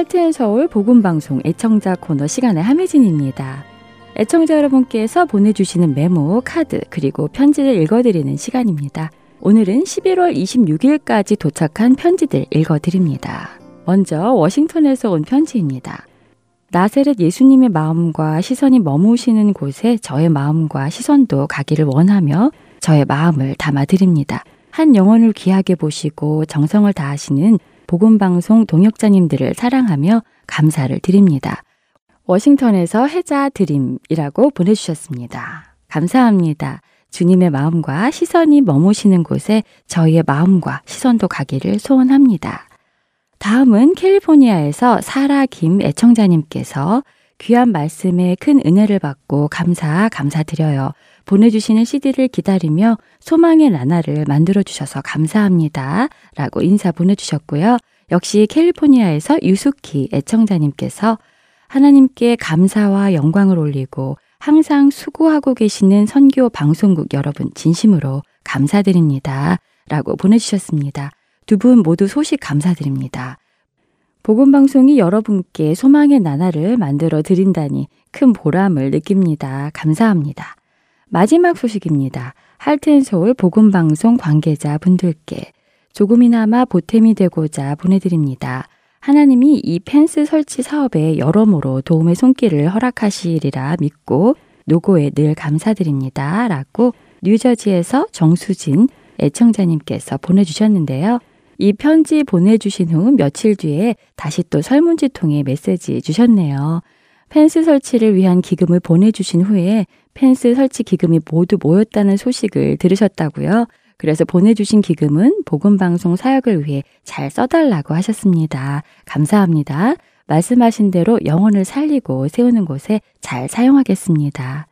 할트앤 서울 복음방송 애청자 코너 시간의 함혜진입니다. 애청자 여러분께서 보내주시는 메모, 카드, 그리고 편지를 읽어드리는 시간입니다. 오늘은 11월 26일까지 도착한 편지들 읽어드립니다. 먼저 워싱턴에서 온 편지입니다. 나세렛 예수님의 마음과 시선이 머무시는 곳에 저의 마음과 시선도 가기를 원하며 저의 마음을 담아드립니다. 한 영혼을 귀하게 보시고 정성을 다하시는 복음방송 동역자님들을 사랑하며 감사를 드립니다. 워싱턴에서 해자 드림이라고 보내주셨습니다. 감사합니다. 주님의 마음과 시선이 머무시는 곳에 저희의 마음과 시선도 가기를 소원합니다. 다음은 캘리포니아에서 사라 김 애청자님께서 귀한 말씀에 큰 은혜를 받고 감사, 감사드려요. 보내주시는 CD를 기다리며 소망의 나날을 만들어주셔서 감사합니다. 라고 인사 보내주셨고요. 역시 캘리포니아에서 유수키 애청자님께서 하나님께 감사와 영광을 올리고 항상 수고하고 계시는 선교 방송국 여러분 진심으로 감사드립니다. 라고 보내주셨습니다. 두 분 모두 소식 감사드립니다. 복음방송이 여러분께 소망의 나날을 만들어 드린다니 큰 보람을 느낍니다. 감사합니다. 마지막 소식입니다. 할텐서울 복음방송 관계자 분들께 조금이나마 보탬이 되고자 보내드립니다. 하나님이 이 펜스 설치 사업에 여러모로 도움의 손길을 허락하시리라 믿고 노고에 늘 감사드립니다. 라고 뉴저지에서 정수진 애청자님께서 보내주셨는데요. 이 편지 보내주신 후 며칠 뒤에 다시 또 설문지 통에 메시지 주셨네요. 펜스 설치를 위한 기금을 보내주신 후에 펜스 설치 기금이 모두 모였다는 소식을 들으셨다고요. 그래서 보내주신 기금은 복음방송 사역을 위해 잘 써달라고 하셨습니다. 감사합니다. 말씀하신 대로 영혼을 살리고 세우는 곳에 잘 사용하겠습니다.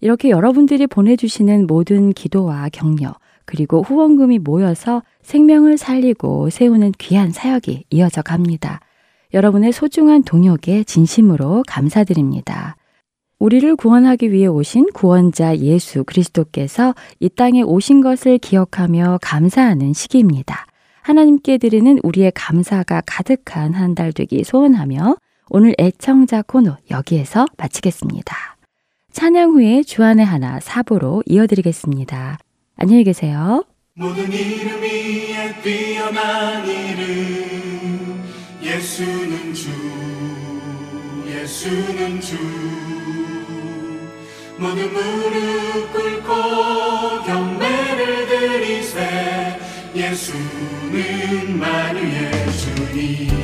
이렇게 여러분들이 보내주시는 모든 기도와 격려, 그리고 후원금이 모여서 생명을 살리고 세우는 귀한 사역이 이어져 갑니다. 여러분의 소중한 동역에 진심으로 감사드립니다. 우리를 구원하기 위해 오신 구원자 예수 그리스도께서 이 땅에 오신 것을 기억하며 감사하는 시기입니다. 하나님께 드리는 우리의 감사가 가득한 한 달 되기 소원하며 오늘 애청자 코너 여기에서 마치겠습니다. 찬양 후에 주안의 하나 사부로 이어드리겠습니다. 안녕히 계세요. 모든 이름 위에 뛰어난 이름 예수는 주 예수는 주. 모든 무릎 꿇고 경배를 드리세. 예수는 만유의 주님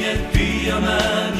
전함만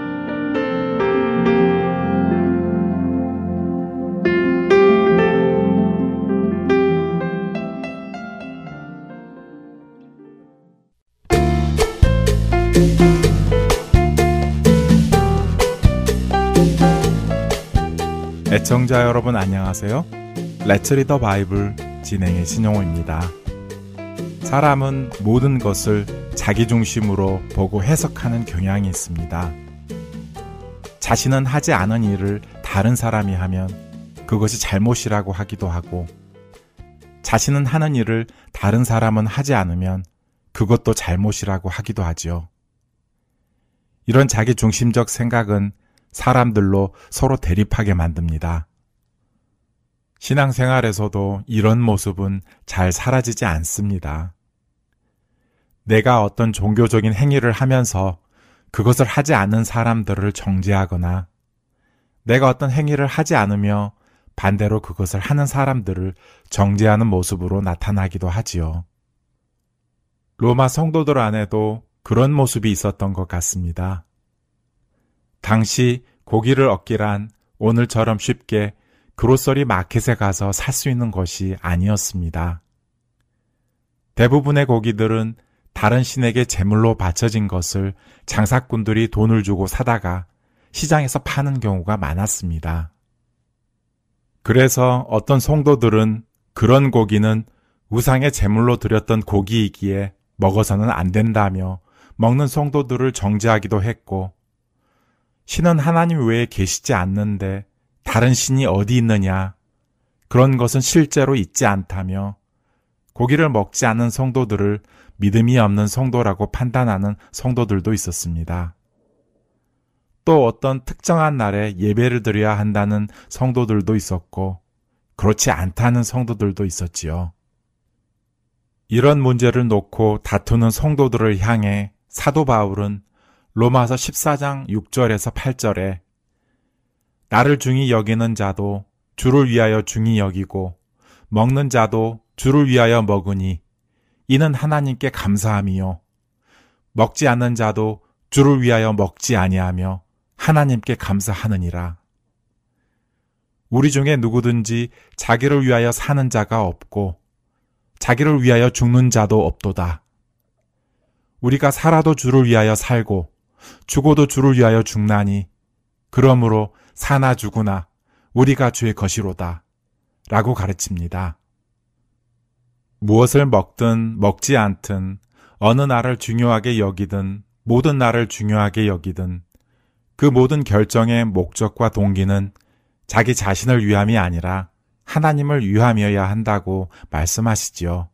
애청자 여러분 안녕하세요. Let's Read the Bible 진행의 신용호입니다. 사람은 모든 것을 자기 중심으로 보고 해석하는 경향이 있습니다. 자신은 하지 않은 일을 다른 사람이 하면 그것이 잘못이라고 하기도 하고, 자신은 하는 일을 다른 사람은 하지 않으면 그것도 잘못이라고 하기도 하지요. 이런 자기 중심적 생각은 사람들로 서로 대립하게 만듭니다. 신앙생활에서도 이런 모습은 잘 사라지지 않습니다. 내가 어떤 종교적인 행위를 하면서 그것을 하지 않는 사람들을 정죄하거나 내가 어떤 행위를 하지 않으며 반대로 그것을 하는 사람들을 정죄하는 모습으로 나타나기도 하지요. 로마 성도들 안에도 그런 모습이 있었던 것 같습니다. 당시 고기를 얻기란 오늘처럼 쉽게 그로서리 마켓에 가서 살 수 있는 것이 아니었습니다. 대부분의 고기들은 다른 신에게 제물로 바쳐진 것을 장사꾼들이 돈을 주고 사다가 시장에서 파는 경우가 많았습니다. 그래서 어떤 성도들은 그런 고기는 우상의 제물로 드렸던 고기이기에 먹어서는 안 된다며 먹는 성도들을 정죄하기도 했고, 신은 하나님 외에 계시지 않는데 다른 신이 어디 있느냐? 그런 것은 실제로 있지 않다며 고기를 먹지 않는 성도들을 믿음이 없는 성도라고 판단하는 성도들도 있었습니다. 또 어떤 특정한 날에 예배를 드려야 한다는 성도들도 있었고, 그렇지 않다는 성도들도 있었지요. 이런 문제를 놓고 다투는 성도들을 향해 사도 바울은 로마서 14장 6절에서 8절에 나를 중히 여기는 자도 주를 위하여 중히 여기고 먹는 자도 주를 위하여 먹으니 이는 하나님께 감사함이요 먹지 않는 자도 주를 위하여 먹지 아니하며 하나님께 감사하느니라. 우리 중에 누구든지 자기를 위하여 사는 자가 없고 자기를 위하여 죽는 자도 없도다. 우리가 살아도 주를 위하여 살고 죽어도 주를 위하여 죽나니 그러므로 사나 죽으나 우리가 주의 것이로다. 라고 가르칩니다. 무엇을 먹든 먹지 않든 어느 날을 중요하게 여기든 모든 날을 중요하게 여기든 그 모든 결정의 목적과 동기는 자기 자신을 위함이 아니라 하나님을 위함이어야 한다고 말씀하시지요.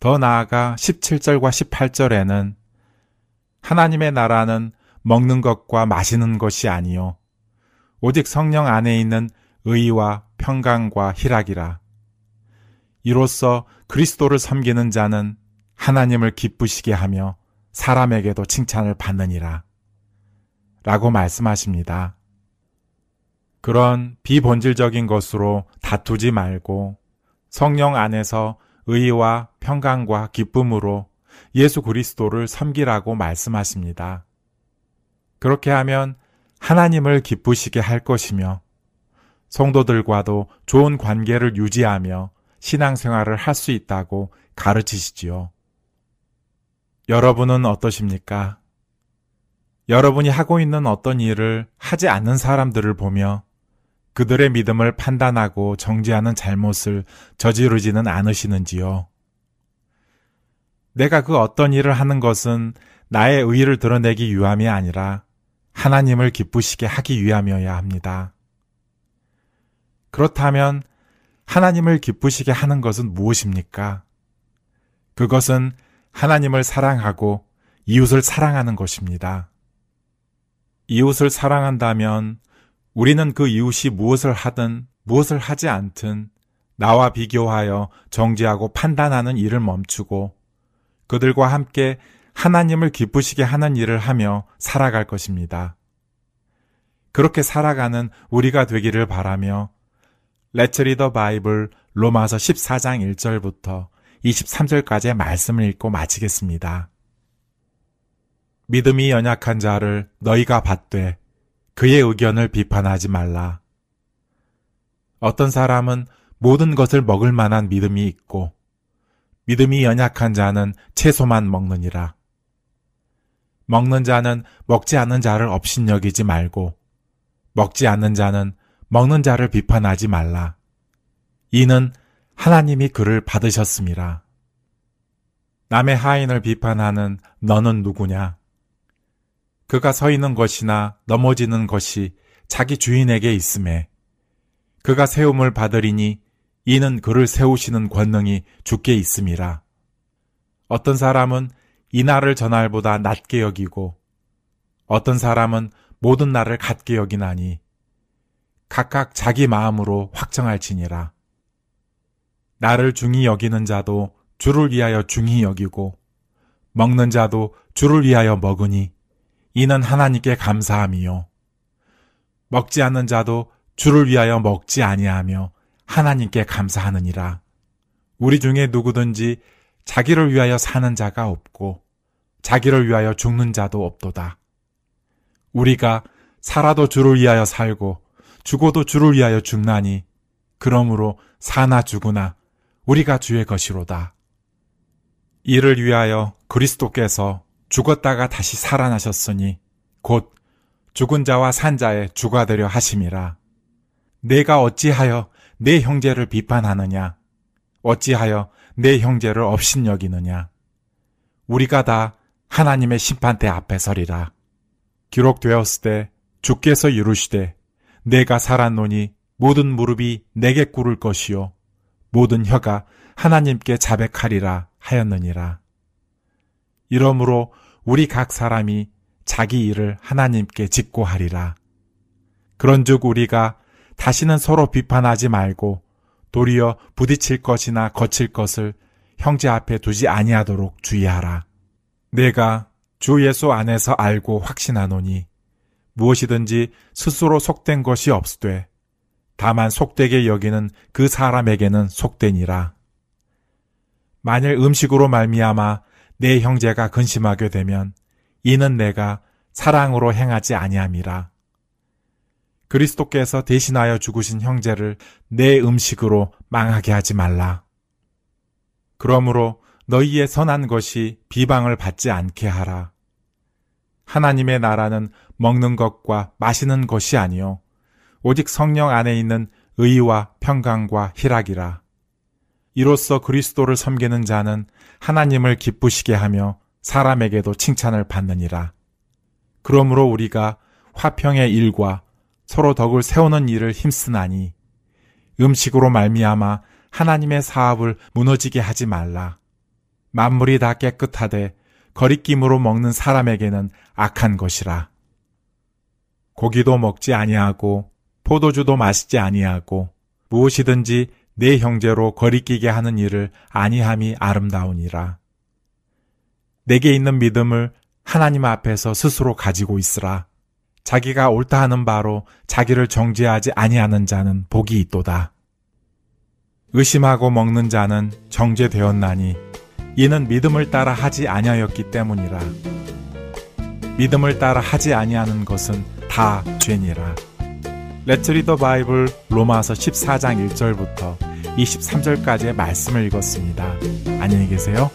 더 나아가 17절과 18절에는 하나님의 나라는 먹는 것과 마시는 것이 아니요 오직 성령 안에 있는 의와 평강과 희락이라. 이로써 그리스도를 섬기는 자는 하나님을 기쁘시게 하며 사람에게도 칭찬을 받느니라. 라고 말씀하십니다. 그런 비본질적인 것으로 다투지 말고 성령 안에서 의와 평강과 기쁨으로 예수 그리스도를 섬기라고 말씀하십니다. 그렇게 하면 하나님을 기쁘시게 할 것이며 성도들과도 좋은 관계를 유지하며 신앙생활을 할 수 있다고 가르치시지요. 여러분은 어떠십니까? 여러분이 하고 있는 어떤 일을 하지 않는 사람들을 보며 그들의 믿음을 판단하고 정지하는 잘못을 저지르지는 않으시는지요? 내가 그 어떤 일을 하는 것은 나의 의의를 드러내기 위함이 아니라 하나님을 기쁘시게 하기 위함이어야 합니다. 그렇다면 하나님을 기쁘시게 하는 것은 무엇입니까? 그것은 하나님을 사랑하고 이웃을 사랑하는 것입니다. 이웃을 사랑한다면 우리는 그 이웃이 무엇을 하든 무엇을 하지 않든 나와 비교하여 정지하고 판단하는 일을 멈추고 그들과 함께 하나님을 기쁘시게 하는 일을 하며 살아갈 것입니다. 그렇게 살아가는 우리가 되기를 바라며 레츠 리더 바이블 로마서 14장 1절부터 23절까지의 말씀을 읽고 마치겠습니다. 믿음이 연약한 자를 너희가 받되 그의 의견을 비판하지 말라. 어떤 사람은 모든 것을 먹을 만한 믿음이 있고 믿음이 연약한 자는 채소만 먹느니라. 먹는 자는 먹지 않는 자를 업신여기지 말고 먹지 않는 자는 먹는 자를 비판하지 말라. 이는 하나님이 그를 받으셨습니다. 남의 하인을 비판하는 너는 누구냐? 그가 서 있는 것이나 넘어지는 것이 자기 주인에게 있음에 그가 세움을 받으리니 이는 그를 세우시는 권능이 주께 있음이라. 어떤 사람은 이 날을 전날보다 낮게 여기고 어떤 사람은 모든 날을 같게 여기나니 각각 자기 마음으로 확정할지니라. 나를 중히 여기는 자도 주를 위하여 중히 여기고 먹는 자도 주를 위하여 먹으니 이는 하나님께 감사함이요. 먹지 않는 자도 주를 위하여 먹지 아니하며 하나님께 감사하느니라. 우리 중에 누구든지 자기를 위하여 사는 자가 없고 자기를 위하여 죽는 자도 없도다. 우리가 살아도 주를 위하여 살고 죽어도 주를 위하여 죽나니 그러므로 사나 죽으나 우리가 주의 것이로다. 이를 위하여 그리스도께서 죽었다가 다시 살아나셨으니 곧 죽은 자와 산 자의 주가 되려 하심이라. 내가 어찌하여 내 형제를 비판하느냐? 어찌하여 내 형제를 업신여기느냐? 우리가 다 하나님의 심판대 앞에 서리라. 기록되었을 때 주께서 이루시되 내가 살았노니 모든 무릎이 내게 꿇을 것이요 모든 혀가 하나님께 자백하리라 하였느니라. 이러므로 우리 각 사람이 자기 일을 하나님께 짓고 하리라. 그런즉 우리가 다시는 서로 비판하지 말고 도리어 부딪힐 것이나 거칠 것을 형제 앞에 두지 아니하도록 주의하라. 내가 주 예수 안에서 알고 확신하노니 무엇이든지 스스로 속된 것이 없으되 다만 속되게 여기는 그 사람에게는 속되니라. 만일 음식으로 말미암아 내 형제가 근심하게 되면 이는 내가 사랑으로 행하지 아니함이라. 그리스도께서 대신하여 죽으신 형제를 내 음식으로 망하게 하지 말라. 그러므로 너희의 선한 것이 비방을 받지 않게 하라. 하나님의 나라는 먹는 것과 마시는 것이 아니요 오직 성령 안에 있는 의와 평강과 희락이라. 이로써 그리스도를 섬기는 자는 하나님을 기쁘시게 하며 사람에게도 칭찬을 받느니라. 그러므로 우리가 화평의 일과 서로 덕을 세우는 일을 힘쓰나니 음식으로 말미암아 하나님의 사업을 무너지게 하지 말라. 만물이 다 깨끗하되 거리낌으로 먹는 사람에게는 악한 것이라. 고기도 먹지 아니하고 포도주도 마시지 아니하고 무엇이든지 내 형제로 거리끼게 하는 일을 아니함이 아름다우니라. 내게 있는 믿음을 하나님 앞에서 스스로 가지고 있으라. 자기가 옳다 하는 바로 자기를 정죄하지 아니하는 자는 복이 있도다. 의심하고 먹는 자는 정죄되었나니 이는 믿음을 따라 하지 아니하였기 때문이라. 믿음을 따라 하지 아니하는 것은 다 죄니라. 레츠 리더 바이블 로마서 14장 1절부터 23절까지의 말씀을 읽었습니다. 안녕히 계세요.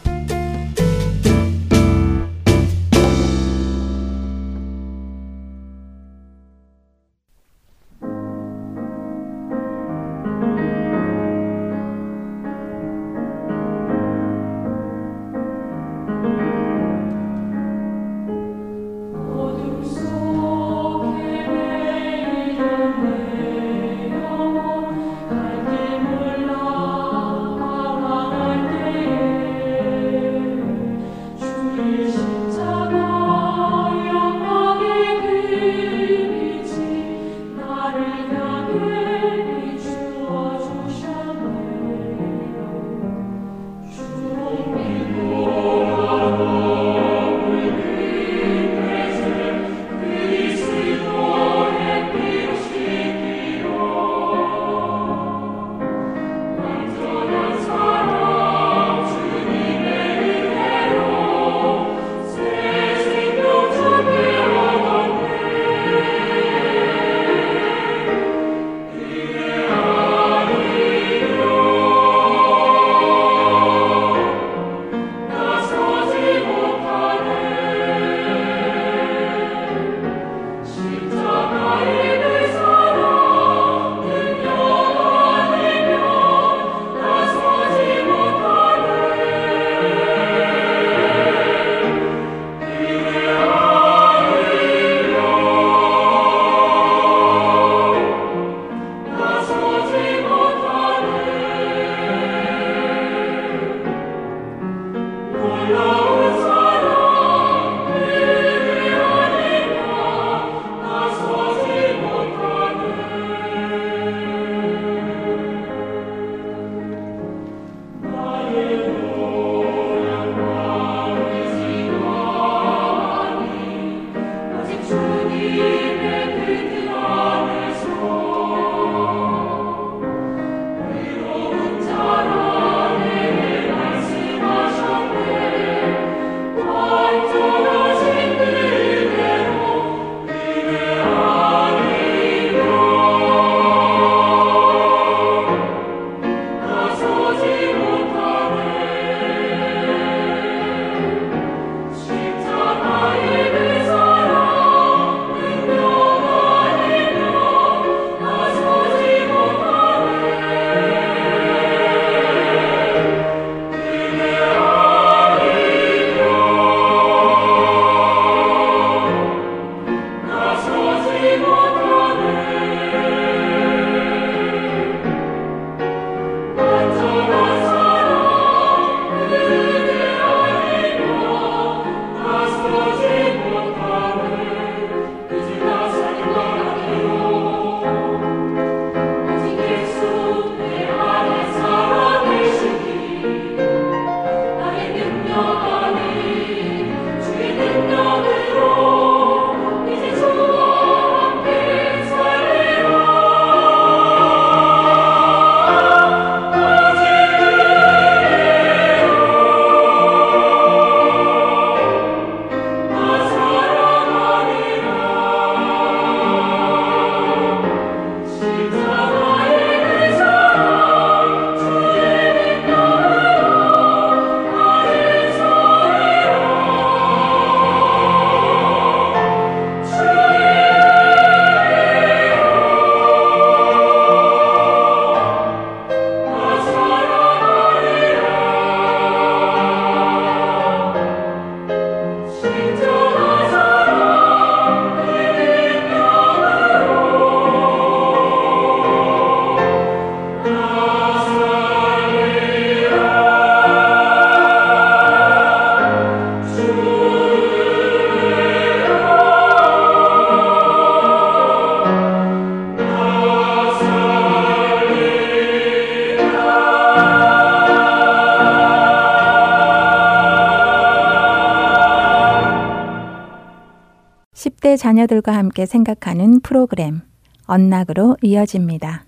10대 자녀들과 함께 생각하는 프로그램 언락으로 이어집니다.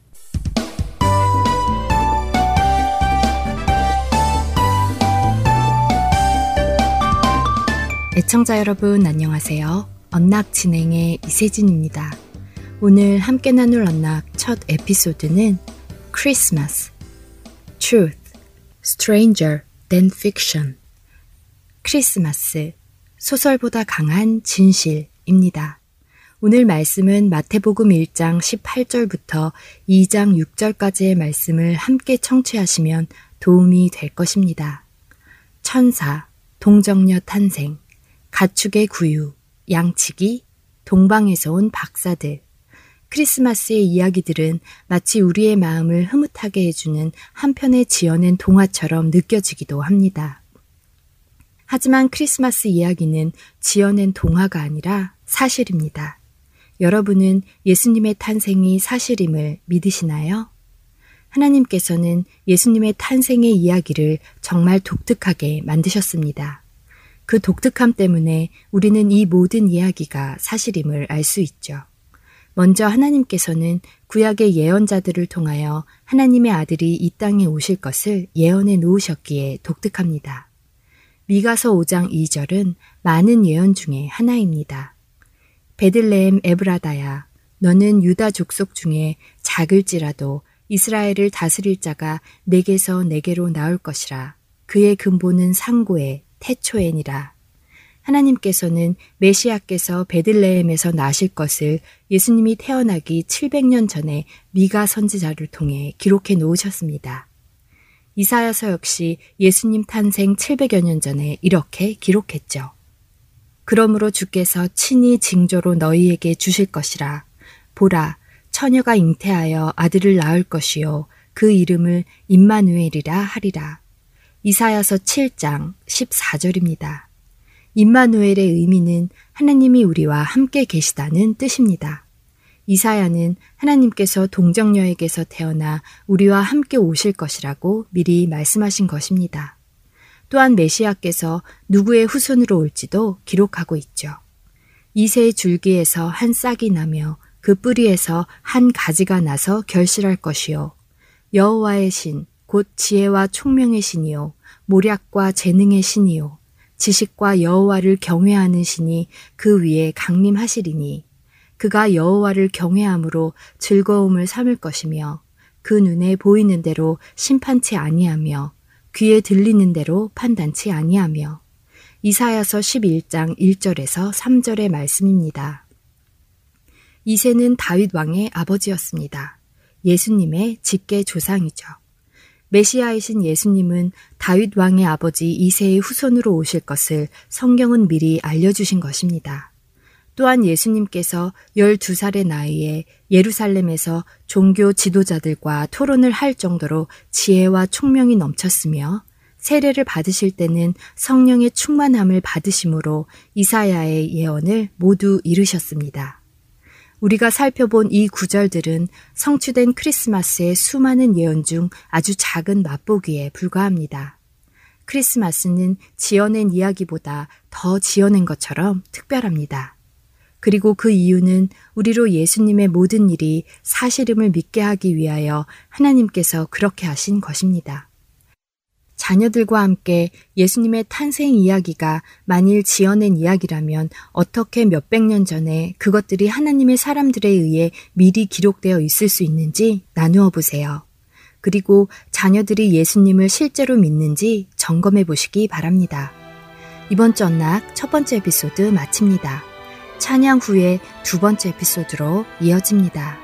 애청자 여러분 안녕하세요. 언락 진행의 이세진입니다. 오늘 함께 나눌 언락 첫 에피소드는 크리스마스, Truth, Stranger than Fiction, 크리스마스, 소설보다 강한 진실 입니다. 오늘 말씀은 마태복음 1장 18절부터 2장 6절까지의 말씀을 함께 청취하시면 도움이 될 것입니다. 천사, 동정녀 탄생, 가축의 구유, 양치기, 동방에서 온 박사들. 크리스마스의 이야기들은 마치 우리의 마음을 흐뭇하게 해주는 한편의 지어낸 동화처럼 느껴지기도 합니다. 하지만 크리스마스 이야기는 지어낸 동화가 아니라 사실입니다. 여러분은 예수님의 탄생이 사실임을 믿으시나요? 하나님께서는 예수님의 탄생의 이야기를 정말 독특하게 만드셨습니다. 그 독특함 때문에 우리는 이 모든 이야기가 사실임을 알 수 있죠. 먼저 하나님께서는 구약의 예언자들을 통하여 하나님의 아들이 이 땅에 오실 것을 예언해 놓으셨기에 독특합니다. 미가서 5장 2절은 많은 예언 중에 하나입니다. 베들레헴 에브라다야, 너는 유다 족속 중에 작을지라도 이스라엘을 다스릴 자가 내게서 내게로 나올 것이라. 그의 근본은 상고에 태초엔이라. 하나님께서는 메시아께서 베들레헴에서 나실 것을 예수님이 태어나기 700년 전에 미가 선지자를 통해 기록해 놓으셨습니다. 이사야서 역시 예수님 탄생 700여 년 전에 이렇게 기록했죠. 그러므로 주께서 친히 징조로 너희에게 주실 것이라. 보라, 처녀가 잉태하여 아들을 낳을 것이요. 그 이름을 임마누엘이라 하리라. 이사야서 7장 14절입니다. 임마누엘의 의미는 하나님이 우리와 함께 계시다는 뜻입니다. 이사야는 하나님께서 동정녀에게서 태어나 우리와 함께 오실 것이라고 미리 말씀하신 것입니다. 또한 메시아께서 누구의 후손으로 올지도 기록하고 있죠. 이세의 줄기에서 한 싹이 나며 그 뿌리에서 한 가지가 나서 결실할 것이요. 여호와의 신, 곧 지혜와 총명의 신이요. 모략과 재능의 신이요. 지식과 여호와를 경외하는 신이 그 위에 강림하시리니 그가 여호와를 경외함으로 즐거움을 삼을 것이며 그 눈에 보이는 대로 심판치 아니하며 귀에 들리는 대로 판단치 아니하며 이사야서 11장 1절에서 3절의 말씀입니다. 이세는 다윗 왕의 아버지였습니다. 예수님의 직계 조상이죠. 메시아이신 예수님은 다윗 왕의 아버지 이세의 후손으로 오실 것을 성경은 미리 알려주신 것입니다. 또한 예수님께서 12살의 나이에 예루살렘에서 종교 지도자들과 토론을 할 정도로 지혜와 총명이 넘쳤으며 세례를 받으실 때는 성령의 충만함을 받으심으로 이사야의 예언을 모두 이루셨습니다. 우리가 살펴본 이 구절들은 성취된 크리스마스의 수많은 예언 중 아주 작은 맛보기에 불과합니다. 크리스마스는 지어낸 이야기보다 더 지어낸 것처럼 특별합니다. 그리고 그 이유는 우리로 예수님의 모든 일이 사실임을 믿게 하기 위하여 하나님께서 그렇게 하신 것입니다. 자녀들과 함께 예수님의 탄생 이야기가 만일 지어낸 이야기라면 어떻게 몇백 년 전에 그것들이 하나님의 사람들에 의해 미리 기록되어 있을 수 있는지 나누어 보세요. 그리고 자녀들이 예수님을 실제로 믿는지 점검해 보시기 바랍니다. 이번 주 언락 첫 번째 에피소드 마칩니다. 찬양 후에 두 번째 에피소드로 이어집니다.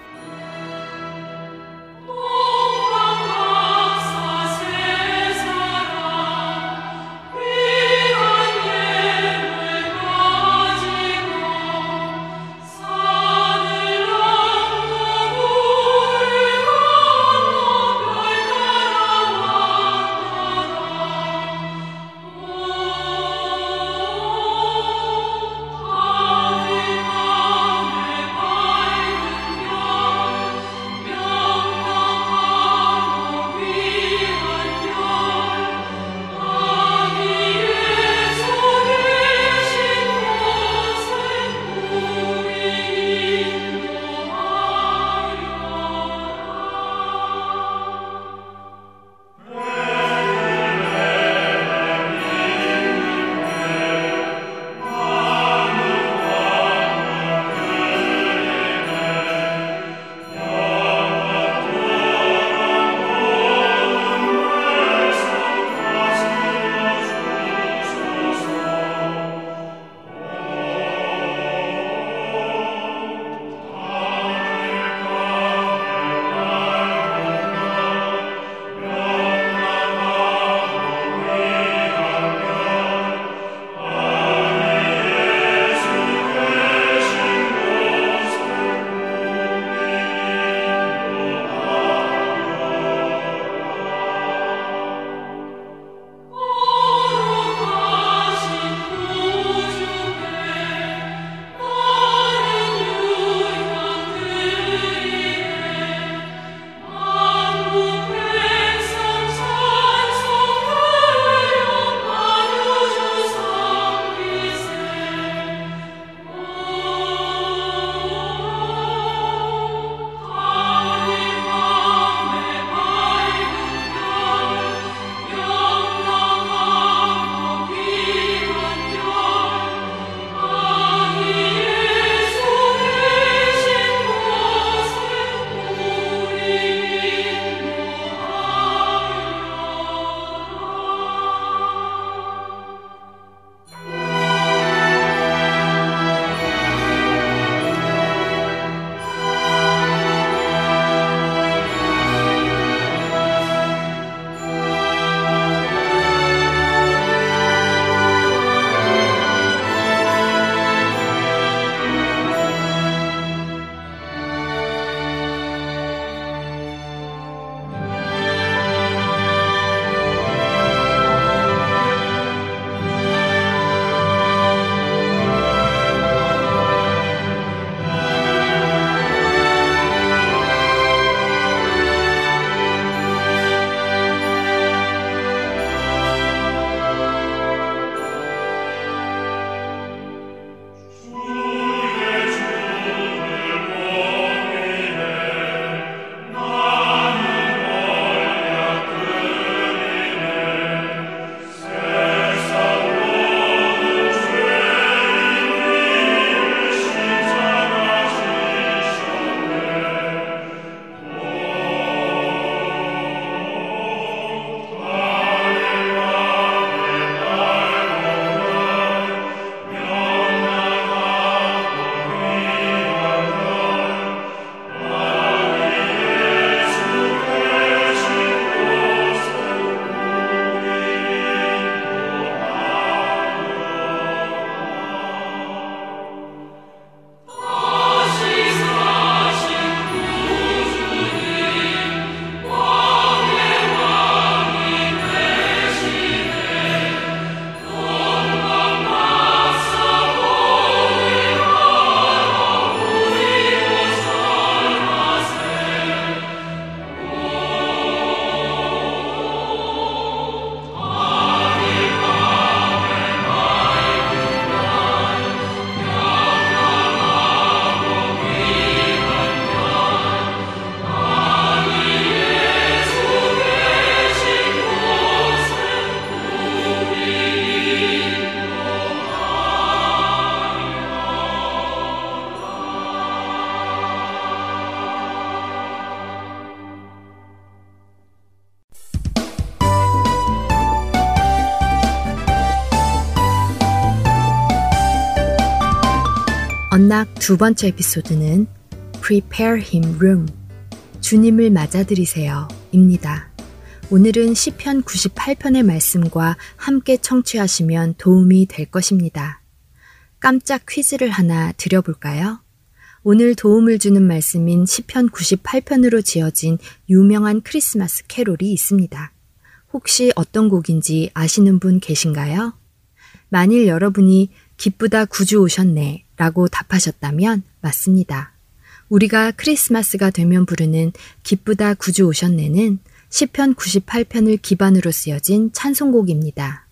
두 번째 에피소드는 Prepare Him Room. 주님을 맞아들이세요. 입니다. 오늘은 시편 98편의 말씀과 함께 청취하시면 도움이 될 것입니다. 깜짝 퀴즈를 하나 드려볼까요? 오늘 도움을 주는 말씀인 시편 98편으로 지어진 유명한 크리스마스 캐롤이 있습니다. 혹시 어떤 곡인지 아시는 분 계신가요? 만일 여러분이 기쁘다 구주 오셨네 라고 답하셨다면 맞습니다. 우리가 크리스마스가 되면 부르는 기쁘다 구주 오셨네는 시편 98편을 기반으로 쓰여진 찬송곡입니다.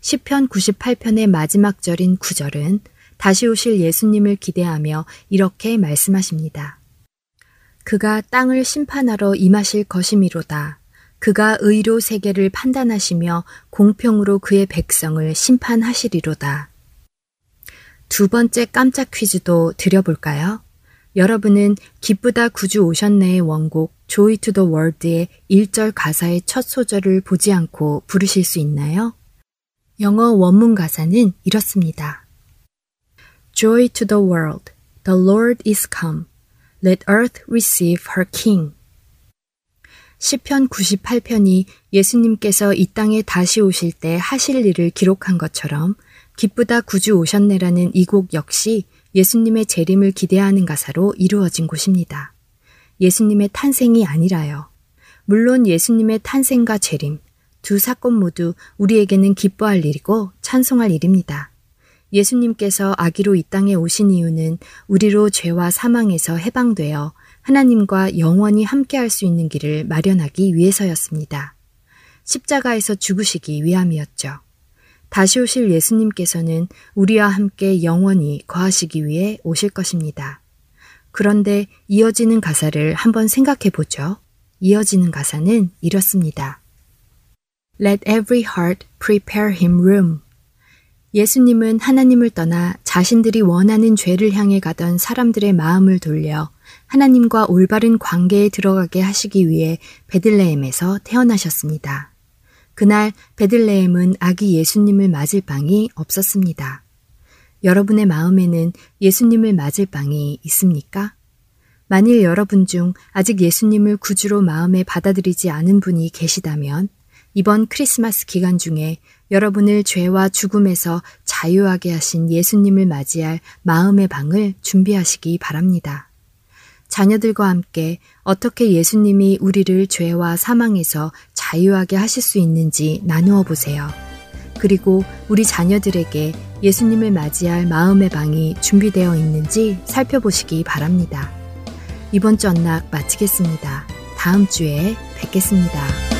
시편 98편의 마지막 절인 9절은 다시 오실 예수님을 기대하며 이렇게 말씀하십니다. 그가 땅을 심판하러 임하실 것이미로다. 그가 의로 세계를 판단하시며 공평으로 그의 백성을 심판하시리로다. 두 번째 깜짝 퀴즈도 드려볼까요? 여러분은 기쁘다 구주 오셨네의 원곡 Joy to the World의 1절 가사의 첫 소절을 보지 않고 부르실 수 있나요? 영어 원문 가사는 이렇습니다. Joy to the world, the Lord is come. Let earth receive her king. 시편 98편이 예수님께서 이 땅에 다시 오실 때 하실 일을 기록한 것처럼 기쁘다 구주 오셨네라는 이 곡 역시 예수님의 재림을 기대하는 가사로 이루어진 곳입니다. 예수님의 탄생이 아니라요. 물론 예수님의 탄생과 재림, 두 사건 모두 우리에게는 기뻐할 일이고 찬송할 일입니다. 예수님께서 아기로 이 땅에 오신 이유는 우리로 죄와 사망에서 해방되어 하나님과 영원히 함께할 수 있는 길을 마련하기 위해서였습니다. 십자가에서 죽으시기 위함이었죠. 다시 오실 예수님께서는 우리와 함께 영원히 거하시기 위해 오실 것입니다. 그런데 이어지는 가사를 한번 생각해 보죠. 이어지는 가사는 이렇습니다. Let every heart prepare him room. 예수님은 하나님을 떠나 자신들이 원하는 죄를 향해 가던 사람들의 마음을 돌려 하나님과 올바른 관계에 들어가게 하시기 위해 베들레헴에서 태어나셨습니다. 그날 베들레헴은 아기 예수님을 맞을 방이 없었습니다. 여러분의 마음에는 예수님을 맞을 방이 있습니까? 만일 여러분 중 아직 예수님을 구주로 마음에 받아들이지 않은 분이 계시다면 이번 크리스마스 기간 중에 여러분을 죄와 죽음에서 자유하게 하신 예수님을 맞이할 마음의 방을 준비하시기 바랍니다. 자녀들과 함께 어떻게 예수님이 우리를 죄와 사망에서 자유하게 하실 수 있는지 나누어 보세요. 그리고 우리 자녀들에게 예수님을 맞이할 마음의 방이 준비되어 있는지 살펴보시기 바랍니다. 이번 주 언락 마치겠습니다. 다음 주에 뵙겠습니다.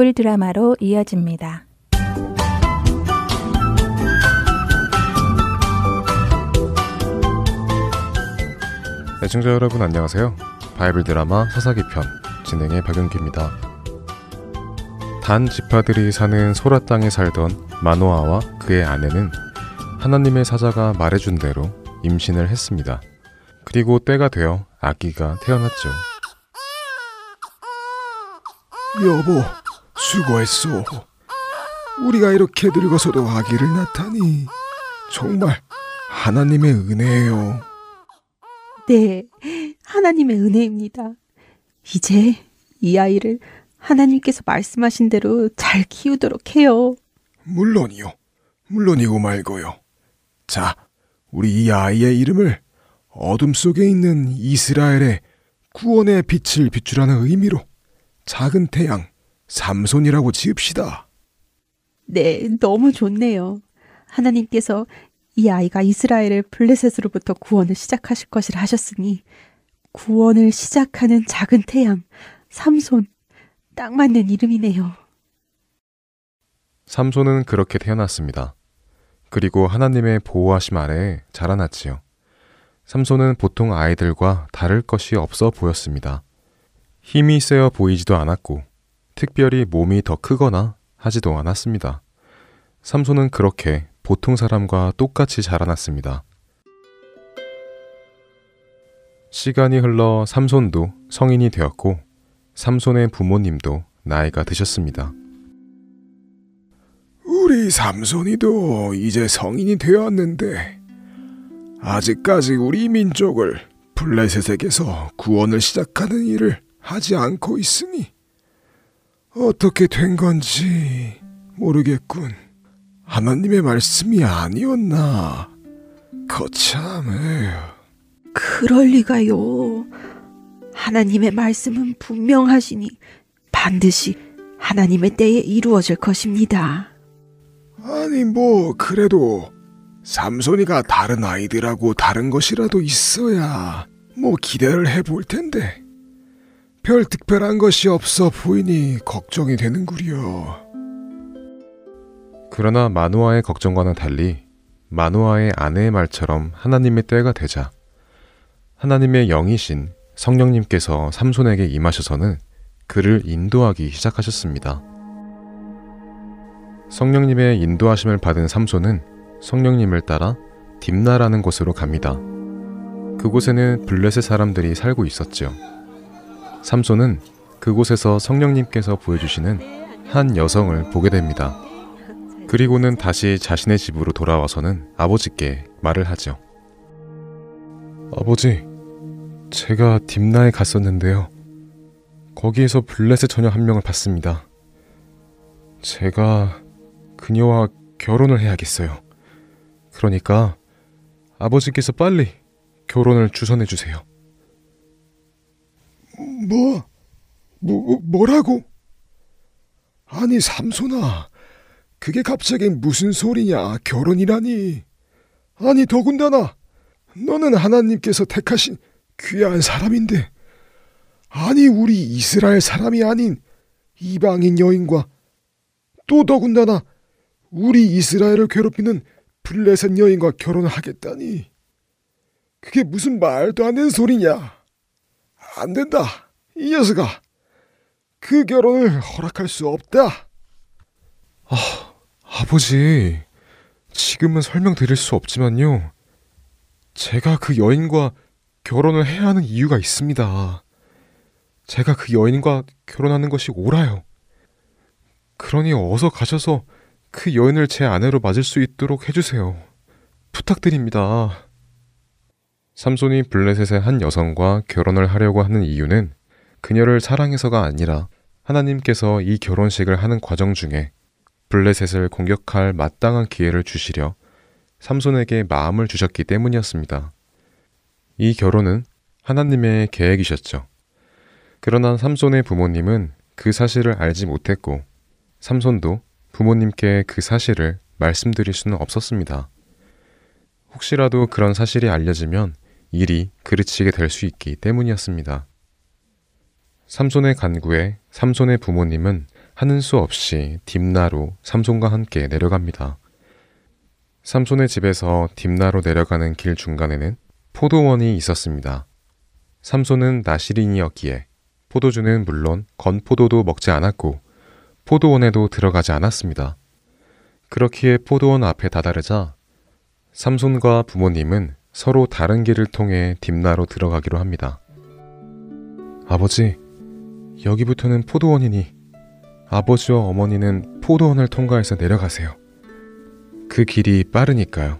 바이블 드라마로 이어집니다. 애청자 여러분 안녕하세요. 바이블 드라마 사사기 편 진행의 박영기입니다. 단 지파들이 사는 소라 땅에 살던 마노아와 그의 아내는 하나님의 사자가 말해준 대로 임신을 했습니다. 그리고 때가 되어 아기가 태어났죠. 여보, 수고했소. 우리가 이렇게 늙어서도 아기를 낳다니 정말 하나님의 은혜예요. 네, 하나님의 은혜입니다. 이제 이 아이를 하나님께서 말씀하신 대로 잘 키우도록 해요. 물론이요. 물론이고 말고요. 자, 우리 이 아이의 이름을 어둠 속에 있는 이스라엘의 구원의 빛을 비추라는 의미로 작은 태양 삼손이라고 지읍시다. 네, 너무 좋네요. 하나님께서 이 아이가 이스라엘을 블레셋으로부터 구원을 시작하실 것이라 하셨으니 구원을 시작하는 작은 태양 삼손 딱 맞는 이름이네요. 삼손은 그렇게 태어났습니다. 그리고 하나님의 보호하심 아래 자라났지요. 삼손은 보통 아이들과 다를 것이 없어 보였습니다. 힘이 세어 보이지도 않았고 특별히 몸이 더 크거나 하지도 않았습니다. 삼손은 그렇게 보통 사람과 똑같이 자라났습니다. 시간이 흘러 삼손도 성인이 되었고 삼손의 부모님도 나이가 드셨습니다. 우리 삼손이도 이제 성인이 되었는데 아직까지 우리 민족을 블레셋에게서 구원을 시작하는 일을 하지 않고 있으니 어떻게 된 건지 모르겠군. 하나님의 말씀이 아니었나? 거참, 에휴. 그럴 리가요. 하나님의 말씀은 분명하시니 반드시 하나님의 때에 이루어질 것입니다. 아니 뭐 그래도 삼손이가 다른 아이들하고 다른 것이라도 있어야 뭐 기대를 해볼 텐데 별 특별한 것이 없어 보이니 걱정이 되는구려. 그러나 마누아의 걱정과는 달리 마누아의 아내의 말처럼 하나님의 때가 되자 하나님의 영이신 성령님께서 삼손에게 임하셔서는 그를 인도하기 시작하셨습니다. 성령님의 인도하심을 받은 삼손은 성령님을 따라 딥나라는 곳으로 갑니다. 그곳에는 블레셋 사람들이 살고 있었죠. 삼손은 그곳에서 성령님께서 보여주시는 한 여성을 보게 됩니다. 그리고는 다시 자신의 집으로 돌아와서는 아버지께 말을 하죠. 아버지, 제가 딥나에 갔었는데요. 거기에서 블레셋 처녀 한 명을 봤습니다. 제가 그녀와 결혼을 해야겠어요. 그러니까 아버지께서 빨리 결혼을 주선해 주세요. 뭐? 뭐, 뭐라고? 아니, 삼손아. 그게 갑자기 무슨 소리냐? 결혼이라니. 아니, 더군다나. 너는 하나님께서 택하신 귀한 사람인데. 아니, 우리 이스라엘 사람이 아닌 이방인 여인과 또 더군다나 우리 이스라엘을 괴롭히는 블레셋 여인과 결혼하겠다니. 그게 무슨 말도 안 되는 소리냐? 안 된다. 이 녀석아. 그 결혼을 허락할 수 없다. 아, 아버지. 지금은 설명드릴 수 없지만요. 제가 그 여인과 결혼을 해야 하는 이유가 있습니다. 제가 그 여인과 결혼하는 것이 옳아요. 그러니 어서 가셔서 그 여인을 제 아내로 맞을 수 있도록 해주세요. 부탁드립니다. 삼손이 블레셋의 한 여성과 결혼을 하려고 하는 이유는 그녀를 사랑해서가 아니라 하나님께서 이 결혼식을 하는 과정 중에 블레셋을 공격할 마땅한 기회를 주시려 삼손에게 마음을 주셨기 때문이었습니다. 이 결혼은 하나님의 계획이셨죠. 그러나 삼손의 부모님은 그 사실을 알지 못했고 삼손도 부모님께 그 사실을 말씀드릴 수는 없었습니다. 혹시라도 그런 사실이 알려지면 일이 그르치게 될 수 있기 때문이었습니다. 삼손의 간구에 삼손의 부모님은 하는 수 없이 딥나로 삼손과 함께 내려갑니다. 삼손의 집에서 딥나로 내려가는 길 중간에는 포도원이 있었습니다. 삼손은 나시린이었기에 포도주는 물론 건포도도 먹지 않았고 포도원에도 들어가지 않았습니다. 그렇기에 포도원 앞에 다다르자 삼손과 부모님은 서로 다른 길을 통해 딥나로 들어가기로 합니다. 아버지, 여기부터는 포도원이니 아버지와 어머니는 포도원을 통과해서 내려가세요. 그 길이 빠르니까요.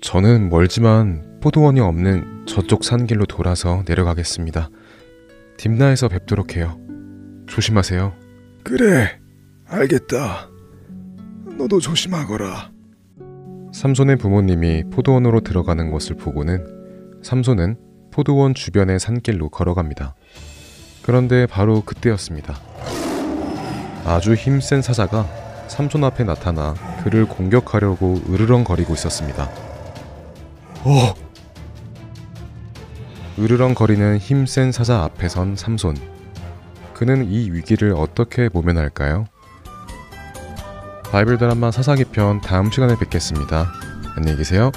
저는 멀지만 포도원이 없는 저쪽 산길로 돌아서 내려가겠습니다. 딥나에서 뵙도록 해요. 조심하세요. 그래, 알겠다. 너도 조심하거라. 삼손의 부모님이 포도원으로 들어가는 것을 보고는 삼손은 포도원 주변의 산길로 걸어갑니다. 그런데 바로 그때였습니다. 아주 힘센 사자가 삼손 앞에 나타나 그를 공격하려고 으르렁거리고 있었습니다. 어, 으르렁거리는 힘센 사자 앞에 선 삼손. 그는 이 위기를 어떻게 모면할까요? 바이블 드라마 사사기 편 다음 시간에 뵙겠습니다. 안녕히 계세요.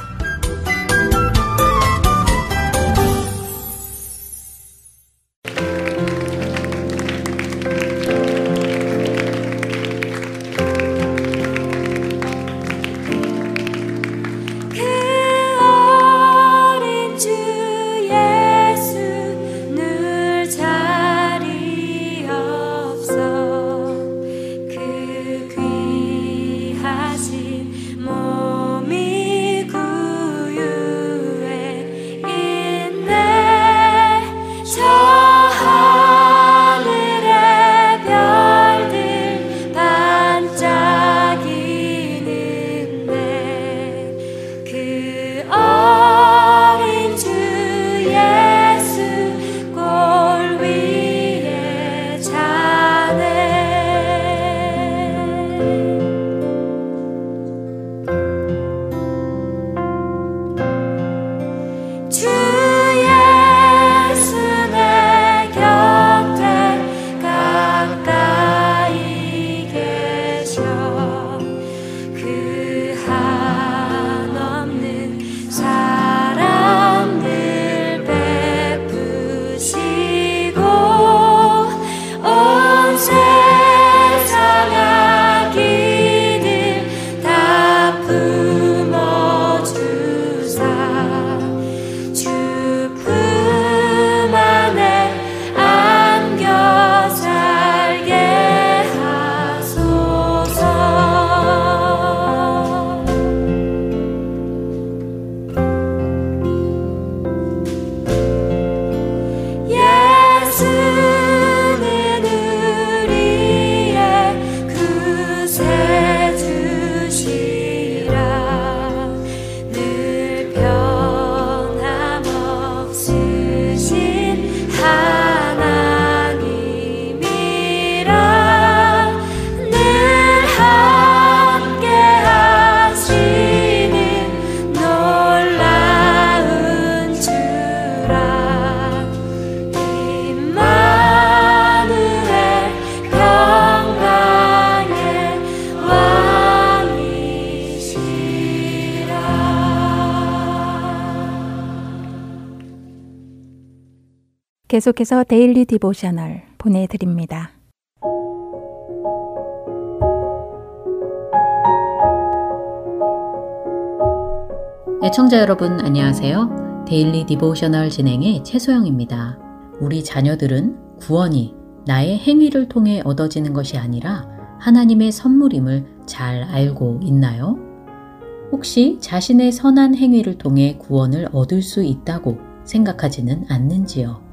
계속해서 Daily Devotional 보내드립니다. 애청자 여러분 안녕하세요. Daily Devotional 진행의 최소영입니다. 우리 자녀들은 구원이 나의 행위를 통해 얻어지는 것이 아니라 하나님의 선물임을 잘 알고 있나요? 혹시 자신의 선한 행위를 통해 구원을 얻을 수 있다고 생각하지는 않는지요?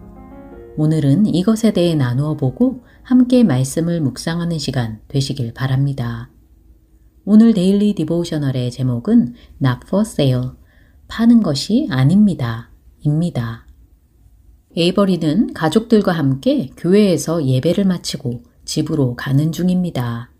오늘은 이것에 대해 나누어 보고 함께 말씀을 묵상하는 시간 되시길 바랍니다. 오늘 Daily Devotional의 제목은 Not for sale. 파는 것이 아닙니다. 입니다. 에이버리는 가족들과 함께 교회에서 예배를 마치고 집으로 가는 중입니다.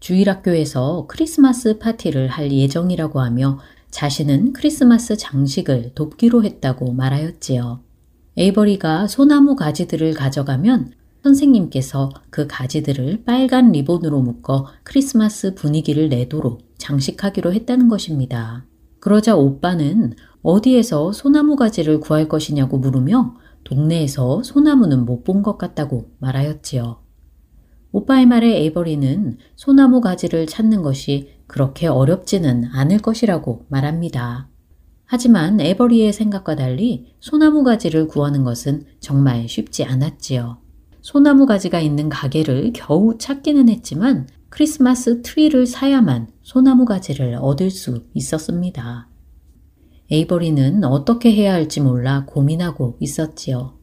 주일학교에서 크리스마스 파티를 할 예정이라고 하며 자신은 크리스마스 장식을 돕기로 했다고 말하였지요. 에이버리가 소나무 가지들을 가져가면 선생님께서 그 가지들을 빨간 리본으로 묶어 크리스마스 분위기를 내도록 장식하기로 했다는 것입니다. 그러자 오빠는 어디에서 소나무 가지를 구할 것이냐고 물으며 동네에서 소나무는 못 본 것 같다고 말하였지요. 오빠의 말에 에이버리는 소나무 가지를 찾는 것이 그렇게 어렵지는 않을 것이라고 말합니다. 하지만 에이버리의 생각과 달리 소나무 가지를 구하는 것은 정말 쉽지 않았지요. 소나무 가지가 있는 가게를 겨우 찾기는 했지만 크리스마스 트리를 사야만 소나무 가지를 얻을 수 있었습니다. 에이버리는 어떻게 해야 할지 몰라 고민하고 있었지요.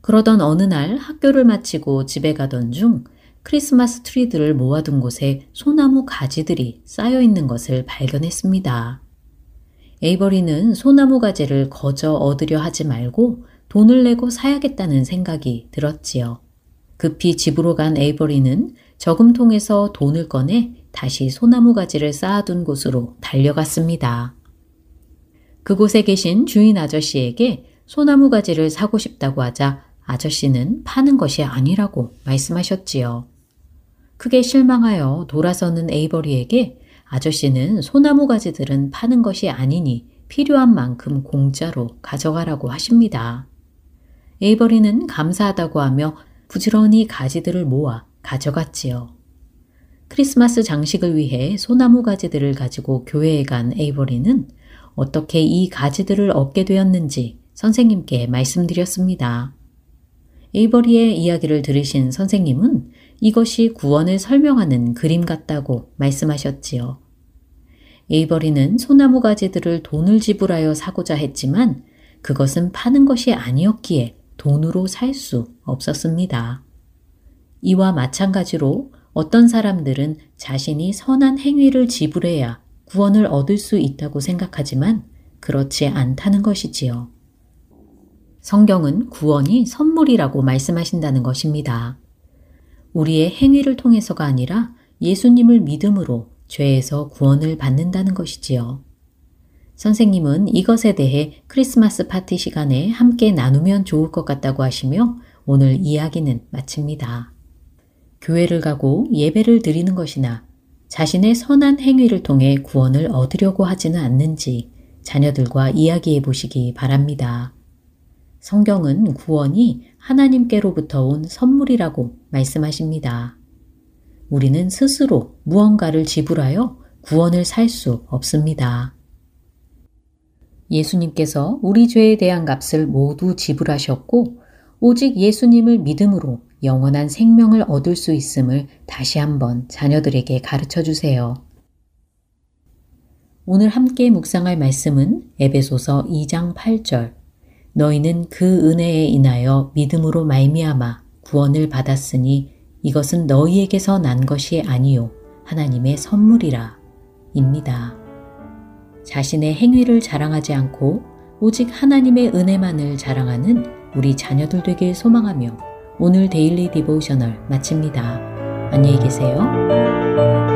그러던 어느 날 학교를 마치고 집에 가던 중 크리스마스 트리들을 모아둔 곳에 소나무 가지들이 쌓여 있는 것을 발견했습니다. 에이버리는 소나무 가지를 거저 얻으려 하지 말고 돈을 내고 사야겠다는 생각이 들었지요. 급히 집으로 간 에이버리는 저금통에서 돈을 꺼내 다시 소나무 가지를 쌓아둔 곳으로 달려갔습니다. 그곳에 계신 주인 아저씨에게 소나무 가지를 사고 싶다고 하자 아저씨는 파는 것이 아니라고 말씀하셨지요. 크게 실망하여 돌아서는 에이버리에게 아저씨는 소나무 가지들은 파는 것이 아니니 필요한 만큼 공짜로 가져가라고 하십니다. 에이버리는 감사하다고 하며 부지런히 가지들을 모아 가져갔지요. 크리스마스 장식을 위해 소나무 가지들을 가지고 교회에 간 에이버리는 어떻게 이 가지들을 얻게 되었는지 선생님께 말씀드렸습니다. 에이버리의 이야기를 들으신 선생님은 이것이 구원을 설명하는 그림 같다고 말씀하셨지요. 에이버리는 소나무 가지들을 돈을 지불하여 사고자 했지만 그것은 파는 것이 아니었기에 돈으로 살 수 없었습니다. 이와 마찬가지로 어떤 사람들은 자신이 선한 행위를 지불해야 구원을 얻을 수 있다고 생각하지만 그렇지 않다는 것이지요. 성경은 구원이 선물이라고 말씀하신다는 것입니다. 우리의 행위를 통해서가 아니라 예수님을 믿음으로 죄에서 구원을 받는다는 것이지요. 선생님은 이것에 대해 크리스마스 파티 시간에 함께 나누면 좋을 것 같다고 하시며 오늘 이야기는 마칩니다. 교회를 가고 예배를 드리는 것이나 자신의 선한 행위를 통해 구원을 얻으려고 하지는 않는지 자녀들과 이야기해 보시기 바랍니다. 성경은 구원이 하나님께로부터 온 선물이라고 말씀하십니다. 우리는 스스로 무언가를 지불하여 구원을 살 수 없습니다. 예수님께서 우리 죄에 대한 값을 모두 지불하셨고, 오직 예수님을 믿음으로 영원한 생명을 얻을 수 있음을 다시 한번 자녀들에게 가르쳐 주세요. 오늘 함께 묵상할 말씀은 에베소서 2장 8절. 너희는 그 은혜에 인하여 믿음으로 말미암아 구원을 받았으니 이것은 너희에게서 난 것이 아니요 하나님의 선물이라 입니다. 자신의 행위를 자랑하지 않고 오직 하나님의 은혜만을 자랑하는 우리 자녀들 되길 소망하며 오늘 Daily Devotional 마칩니다. 안녕히 계세요.